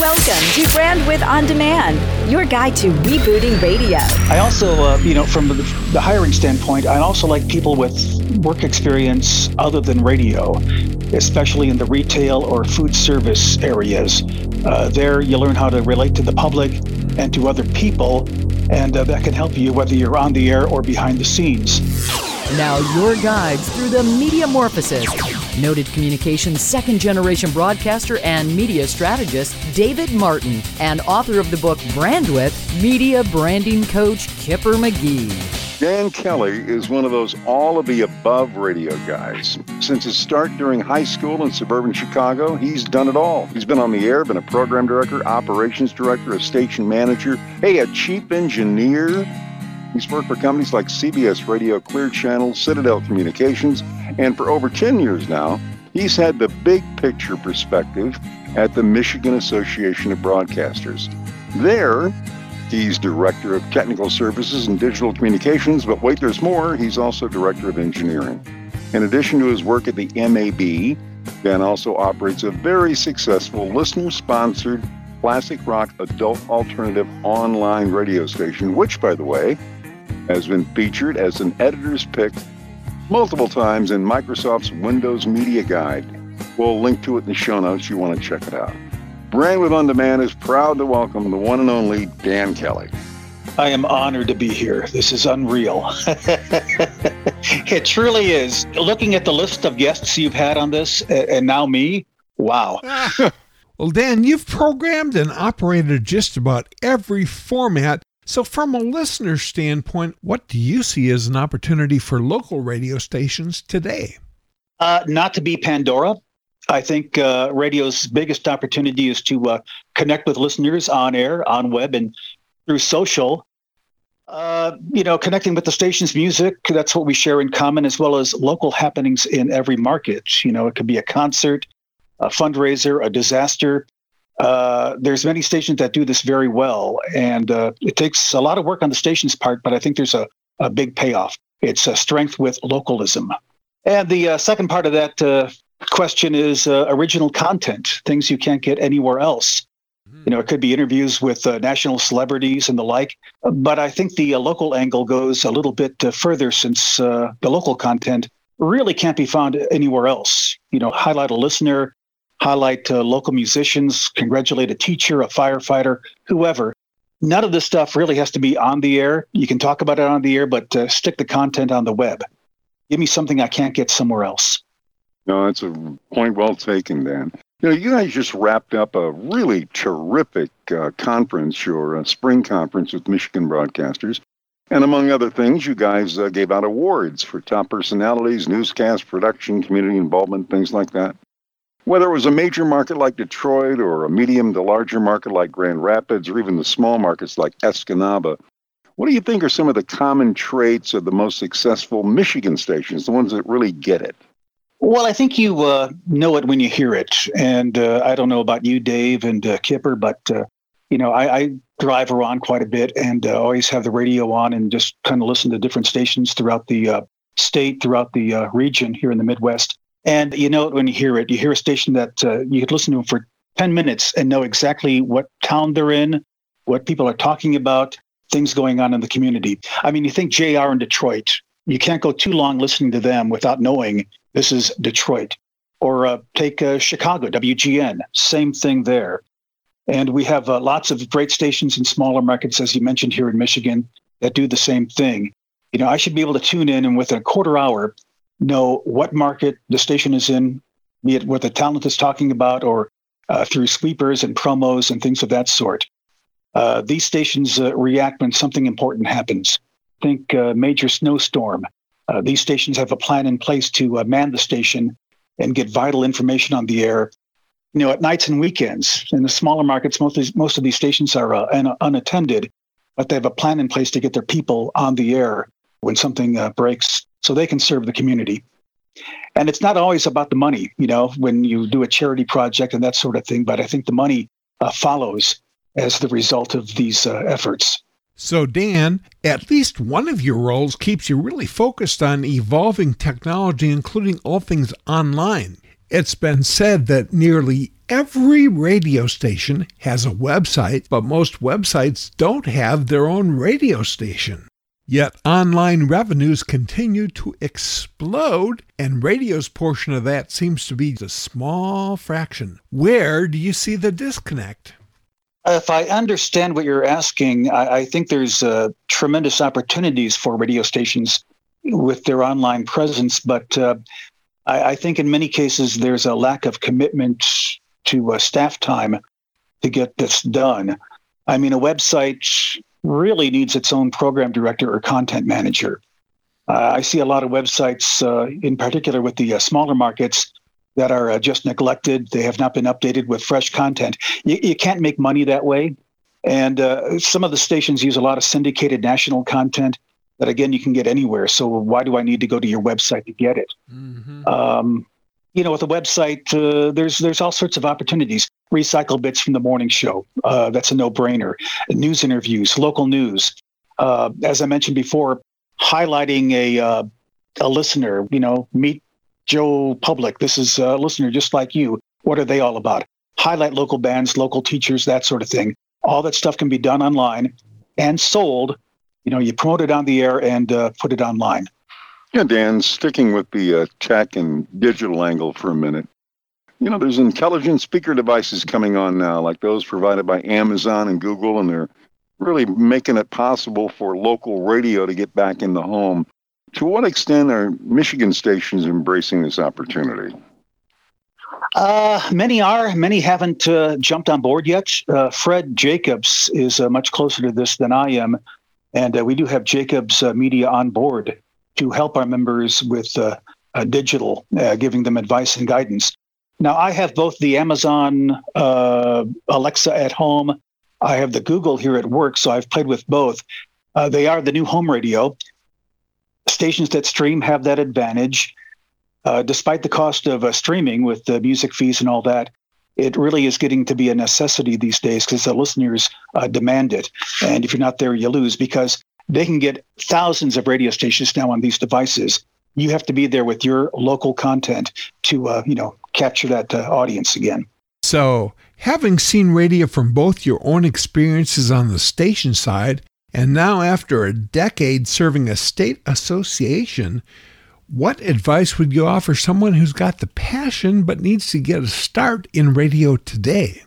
Welcome to Brandwidth On Demand, your guide to rebooting radio. I also, uh, you know, from the, the hiring standpoint, I also like people with work experience other than radio, especially in the retail or food service areas. Uh, there, you learn how to relate to the public and to other people, and uh, that can help you whether you're on the air or behind the scenes. Now, your guides through the Mediamorphosis. Noted communications second generation broadcaster and media strategist David Martin, and author of the book Brandwidth, media branding coach Kipper McGee. Dan Kelly is one of those all of the above radio guys. Since his start during high school in suburban Chicago, he's done it all. He's been on the air, been a program director, operations director, a station manager, hey, a chief engineer. He's worked for companies like CBS Radio, Clear Channel, Citadel Communications, and for over 10 years now, he's had the big picture perspective at the Michigan Association of Broadcasters. There, he's director of technical services and digital communications, but wait, there's more. He's also director of engineering. In addition to his work at the MAB, Dan also operates a very successful listener sponsored classic rock adult alternative online radio station, which, by the way, has been featured as an editor's pick multiple times in Microsoft's Windows Media Guide. We'll link to it in the show notes. You want to check it out. Brandwidth On Demand is proud to welcome the one and only Dan Kelly. I am honored to be here. This is unreal. it truly is. Looking at the list of guests you've had on this, and now me, wow. well, Dan, you've programmed and operated just about every format so, from a listener standpoint, what do you see as an opportunity for local radio stations today? Uh, not to be Pandora. I think uh, radio's biggest opportunity is to uh, connect with listeners on air, on web, and through social. Uh, you know, connecting with the station's music, that's what we share in common, as well as local happenings in every market. You know, it could be a concert, a fundraiser, a disaster. Uh, there's many stations that do this very well, and uh, it takes a lot of work on the station's part, but I think there's a, a big payoff. It's a strength with localism. And the uh, second part of that uh, question is uh, original content, things you can't get anywhere else. Mm-hmm. You know, it could be interviews with national celebrities and the like, but I think the local angle goes a little bit further since the local content really can't be found anywhere else. You know, highlight a listener, highlight uh, local musicians, congratulate a teacher, a firefighter, whoever. None of this stuff really has to be on the air. You can talk about it on the air, but uh, stick the content on the web. Give me something I can't get somewhere else. No, that's a point well taken, Dan. You know, you guys just wrapped up a really terrific uh, conference, your uh, spring conference with Michigan broadcasters. And among other things, you guys uh, gave out awards for top personalities, newscast production, community involvement, things like that. Whether it was a major market like Detroit or a medium to larger market like Grand Rapids or even the small markets like Escanaba, what do you think are some of the common traits of the most successful Michigan stations, the ones that really get it? Well, I think you uh, know it when you hear it. And uh, I don't know about you, Dave and uh, Kipper, but uh, you know, I, I, drive around quite a bit and uh, always have the radio on and just kind of listen to different stations throughout the uh, state, throughout the region here in the Midwest. And you know it when you hear it. You hear a station that uh, you could listen to for 10 minutes and know exactly what town they're in, what people are talking about, things going on in the community. I mean, you think JR in Detroit, you can't go too long listening to them without knowing this is Detroit. Or uh, take uh, Chicago, WGN, same thing there. And we have uh, lots of great stations in smaller markets, as you mentioned here in Michigan, that do the same thing. You know, I should be able to tune in and within a quarter hour know what market the station is in, be it what the talent is talking about or uh, through sweepers and promos and things of that sort. Uh, these stations uh, react when something important happens. Think uh, major snowstorm. Uh, these stations have a plan in place to uh, man the station and get vital information on the air. You know, at nights and weekends. In the smaller markets, most of these, most of these stations are un- unattended, but they have a plan in place to get their people on the air when something breaks so they can serve the community. And it's not always about the money, you know, when you do a charity project and that sort of thing, but I think the money uh, follows as the result of these uh, efforts. So, Dan, at least one of your roles keeps you really focused on evolving technology, including all things online. It's been said that nearly every radio station has a website, but most websites don't have their own radio station. Yet online revenues continue to explode, and radio's portion of that seems to be a small fraction. Where do you see the disconnect? If I understand what you're asking, I, I think there's uh, tremendous opportunities for radio stations with their online presence, but uh, I, I, think in many cases there's a lack of commitment to uh, staff time to get this done. I mean, a website really needs its own program director or content manager. Uh, I see a lot of websites, uh, in particular with the uh, smaller markets, that are uh, just neglected. They have not been updated with fresh content. You, you can't make money that way. And uh, some of the stations use a lot of syndicated national content that, again, you can get anywhere. So why do I need to go to your website to get it? Mm-hmm. Um, you know, with a website, uh, there's there's all sorts of opportunities recycle bits from the morning show. Uh, that's a no-brainer. News interviews, local news. Uh, as I mentioned before, highlighting a uh, a listener. You know, meet Joe Public. This is a listener just like you. What are they all about? Highlight local bands, local teachers, that sort of thing. All that stuff can be done online and sold. You know, you promote it on the air and uh, put it online. Yeah, Dan, sticking with the uh, tech and digital angle for a minute. You know, there's intelligent speaker devices coming on now, like those provided by Amazon and Google, and they're really making it possible for local radio to get back in the home. To what extent are Michigan stations embracing this opportunity? Uh, many are. Many haven't uh, jumped on board yet. Uh, Fred Jacobs is uh, much closer to this than I am, and uh, we do have Jacobs uh, Media on board to help our members with digital, giving them advice and guidance. Now, I have both the Amazon uh, Alexa at home. I have the Google here at work, so I've played with both. Uh, they are the new home radio. Stations that stream have that advantage. Uh, despite the cost of uh, streaming with the music fees and all that, it really is getting to be a necessity these days because the listeners uh, demand it. And if you're not there, you lose because they can get thousands of radio stations now on these devices you have to be there with your local content to uh, you know capture that uh, audience again. So, having seen radio from both your own experiences on the station side and now after a decade serving a state association, what advice would you offer someone who's got the passion but needs to get a start in radio today?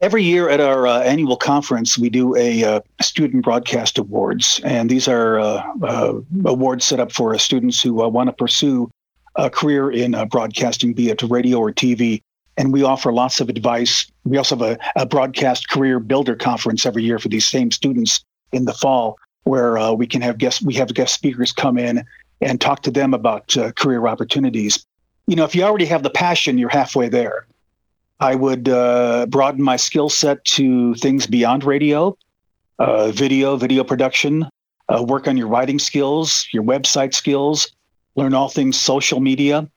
Every year at our uh, annual conference, we do a uh, student broadcast awards, and these are uh, uh awards set up for uh, students who uh, want to pursue a career in broadcasting, be it radio or TV. And we offer lots of advice. We also have a, a broadcast career builder conference every year for these same students in the fall, where we can have guest we have guest speakers come in and talk to them about career opportunities. You know, if you already have the passion, you're halfway there I would uh, broaden my skill set to things beyond radio, uh, video, video production, uh, work on your writing skills, your website skills, learn all things social media.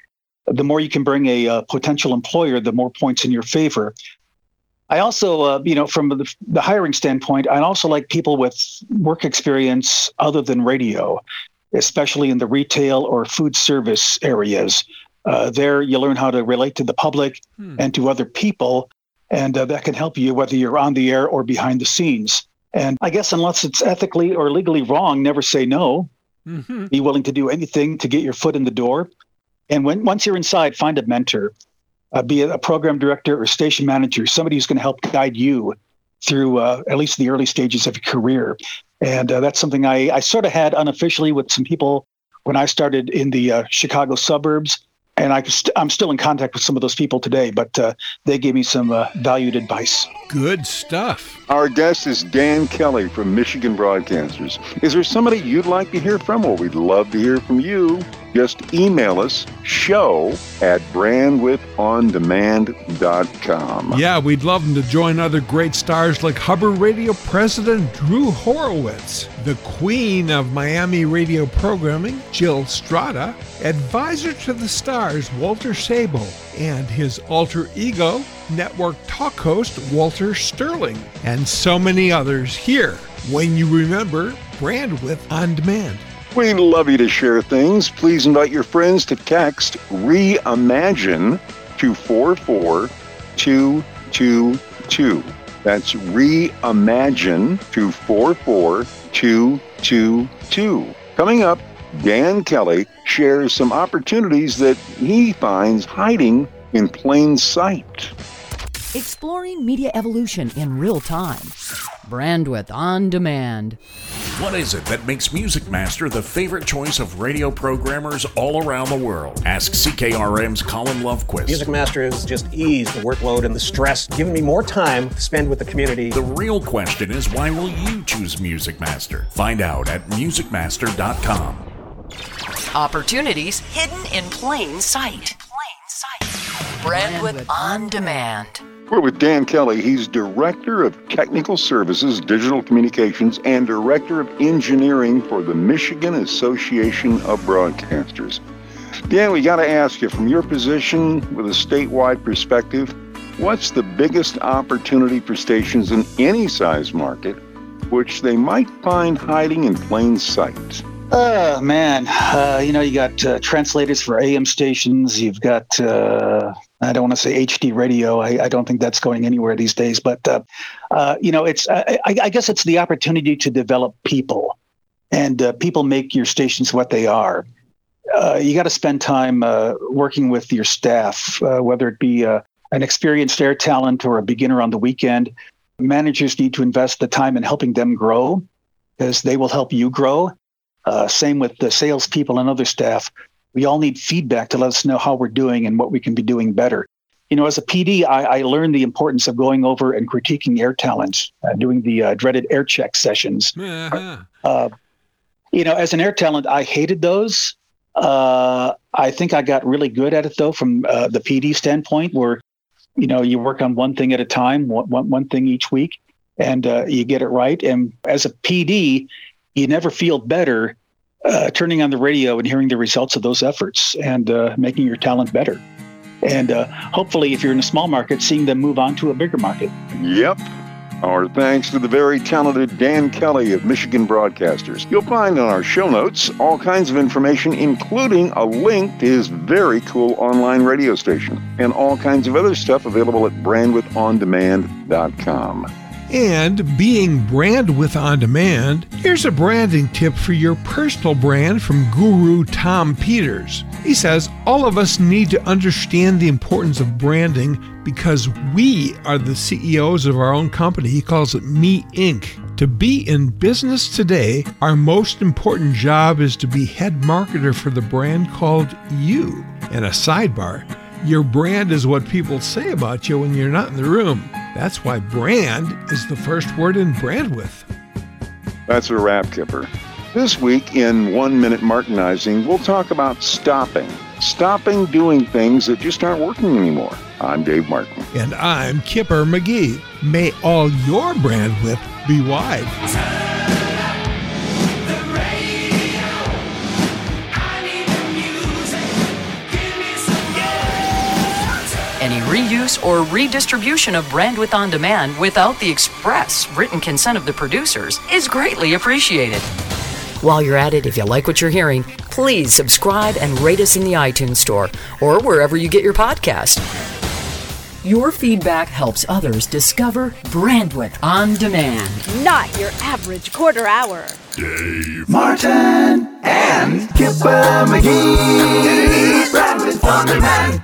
The more you can bring a, a uh, potential employer, the more points in your favor. I also, uh, you know, from the, the hiring standpoint, I also like people with work experience other than radio, especially in the retail or food service areas. Uh, there, you learn how to relate to the public hmm. and to other people, and uh, that can help you whether you're on the air or behind the scenes. And I guess unless it's ethically or legally wrong, never say no. Mm-hmm. Be willing to do anything to get your foot in the door. And when once you're inside, find a mentor, uh, be it a program director or station manager, somebody who's going to help guide you through uh, at least the early stages of your career. And uh, that's something I, I sort of had unofficially with some people when I started in the uh, Chicago suburbs and I st- I'm still in contact with some of those people today, but uh, they gave me some uh, valued advice. Good stuff. Our guest is Dan Kelly from Michigan Broadcasters. Is there somebody you'd like to hear from? Well, we'd love to hear from you. Just email us show at brandwidthondemand.com. Yeah, we'd love them to join other great stars like Hubbard Radio President Drew Horowitz, the Queen of Miami radio programming, Jill Strada, advisor to the stars, Walter Sabo, and his alter ego, network talk host, Walter Sterling, and so many others here when you remember Brandwidth on Demand. We'd love you to share things. Please invite your friends to text Reimagine 244 222. That's reimagine 244 222. Coming up, Dan Kelly shares some opportunities that he finds hiding in plain sight. Exploring media evolution in real time. Brandwidth on demand. What is it that makes Music Master the favorite choice of radio programmers all around the world? Ask CKRM's Colin Lovequist. Music Master has just eased the workload and the stress, giving me more time to spend with the community. The real question is why will you choose Music Master? Find out at musicmaster.com. Opportunities hidden in plain sight. Brandwidth on demand. We're with Dan Kelly. He's Director of Technical Services, Digital Communications, and Director of Engineering for the Michigan Association of Broadcasters. Dan, we got to ask you from your position with a statewide perspective, what's the biggest opportunity for stations in any size market which they might find hiding in plain sight? Oh man, uh, you know you got uh, translators for AM stations. You've got uh, I don't want to say HD radio. I, I, don't think that's going anywhere these days. But uh, uh, you know, it's I, I, guess it's the opportunity to develop people, and uh, people make your stations what they are. you got to spend time working with your staff, whether it be an experienced air talent or a beginner on the weekend. Managers need to invest the time in helping them grow, because they will help you grow uh, same with the salespeople and other staff. We all need feedback to let us know how we're doing and what we can be doing better. You know, as a PD, I, I learned the importance of going over and critiquing air talent, uh, doing the uh, dreaded air check sessions. Uh-huh. Uh, you know, as an air talent, I hated those. Uh, I think I got really good at it though, from uh, the PD standpoint, where you know you work on one thing at a time, one, one, one thing each week, and you get it right. And as a PD, you never feel better uh, turning on the radio and hearing the results of those efforts and uh, making your talent better. And uh, hopefully, if you're in a small market, seeing them move on to a bigger market. Yep. Our thanks to the very talented Dan Kelly of Michigan Broadcasters. You'll find on our show notes all kinds of information, including a link to his very cool online radio station and all kinds of other stuff available at brandwidthondemand.com. And being Brandwidth on demand, here's a branding tip for your personal brand from guru Tom Peters. He says all of us need to understand the importance of branding because we are the CEOs of our own company. He calls it Me Inc. To be in business today, our most important job is to be head marketer for the brand called you. And a sidebar, your brand is what people say about you when you're not in the room. That's why brand is the first word in Brandwidth. That's a wrap, Kipper. This week in One Minute Martinizing, we'll talk about stopping. Stopping doing things that just aren't working anymore. I'm Dave Martin. And I'm Kipper McGee. May all your Brandwidth be wide. Any reuse or redistribution of Brandwidth on demand without the express written consent of the producers is greatly appreciated. While you're at it, if you like what you're hearing, please subscribe and rate us in the iTunes Store or wherever you get your podcast. Your feedback helps others discover Brandwidth on demand. Not your average quarter hour. Dave Martin and Kipper McGee. Brandwidth on demand.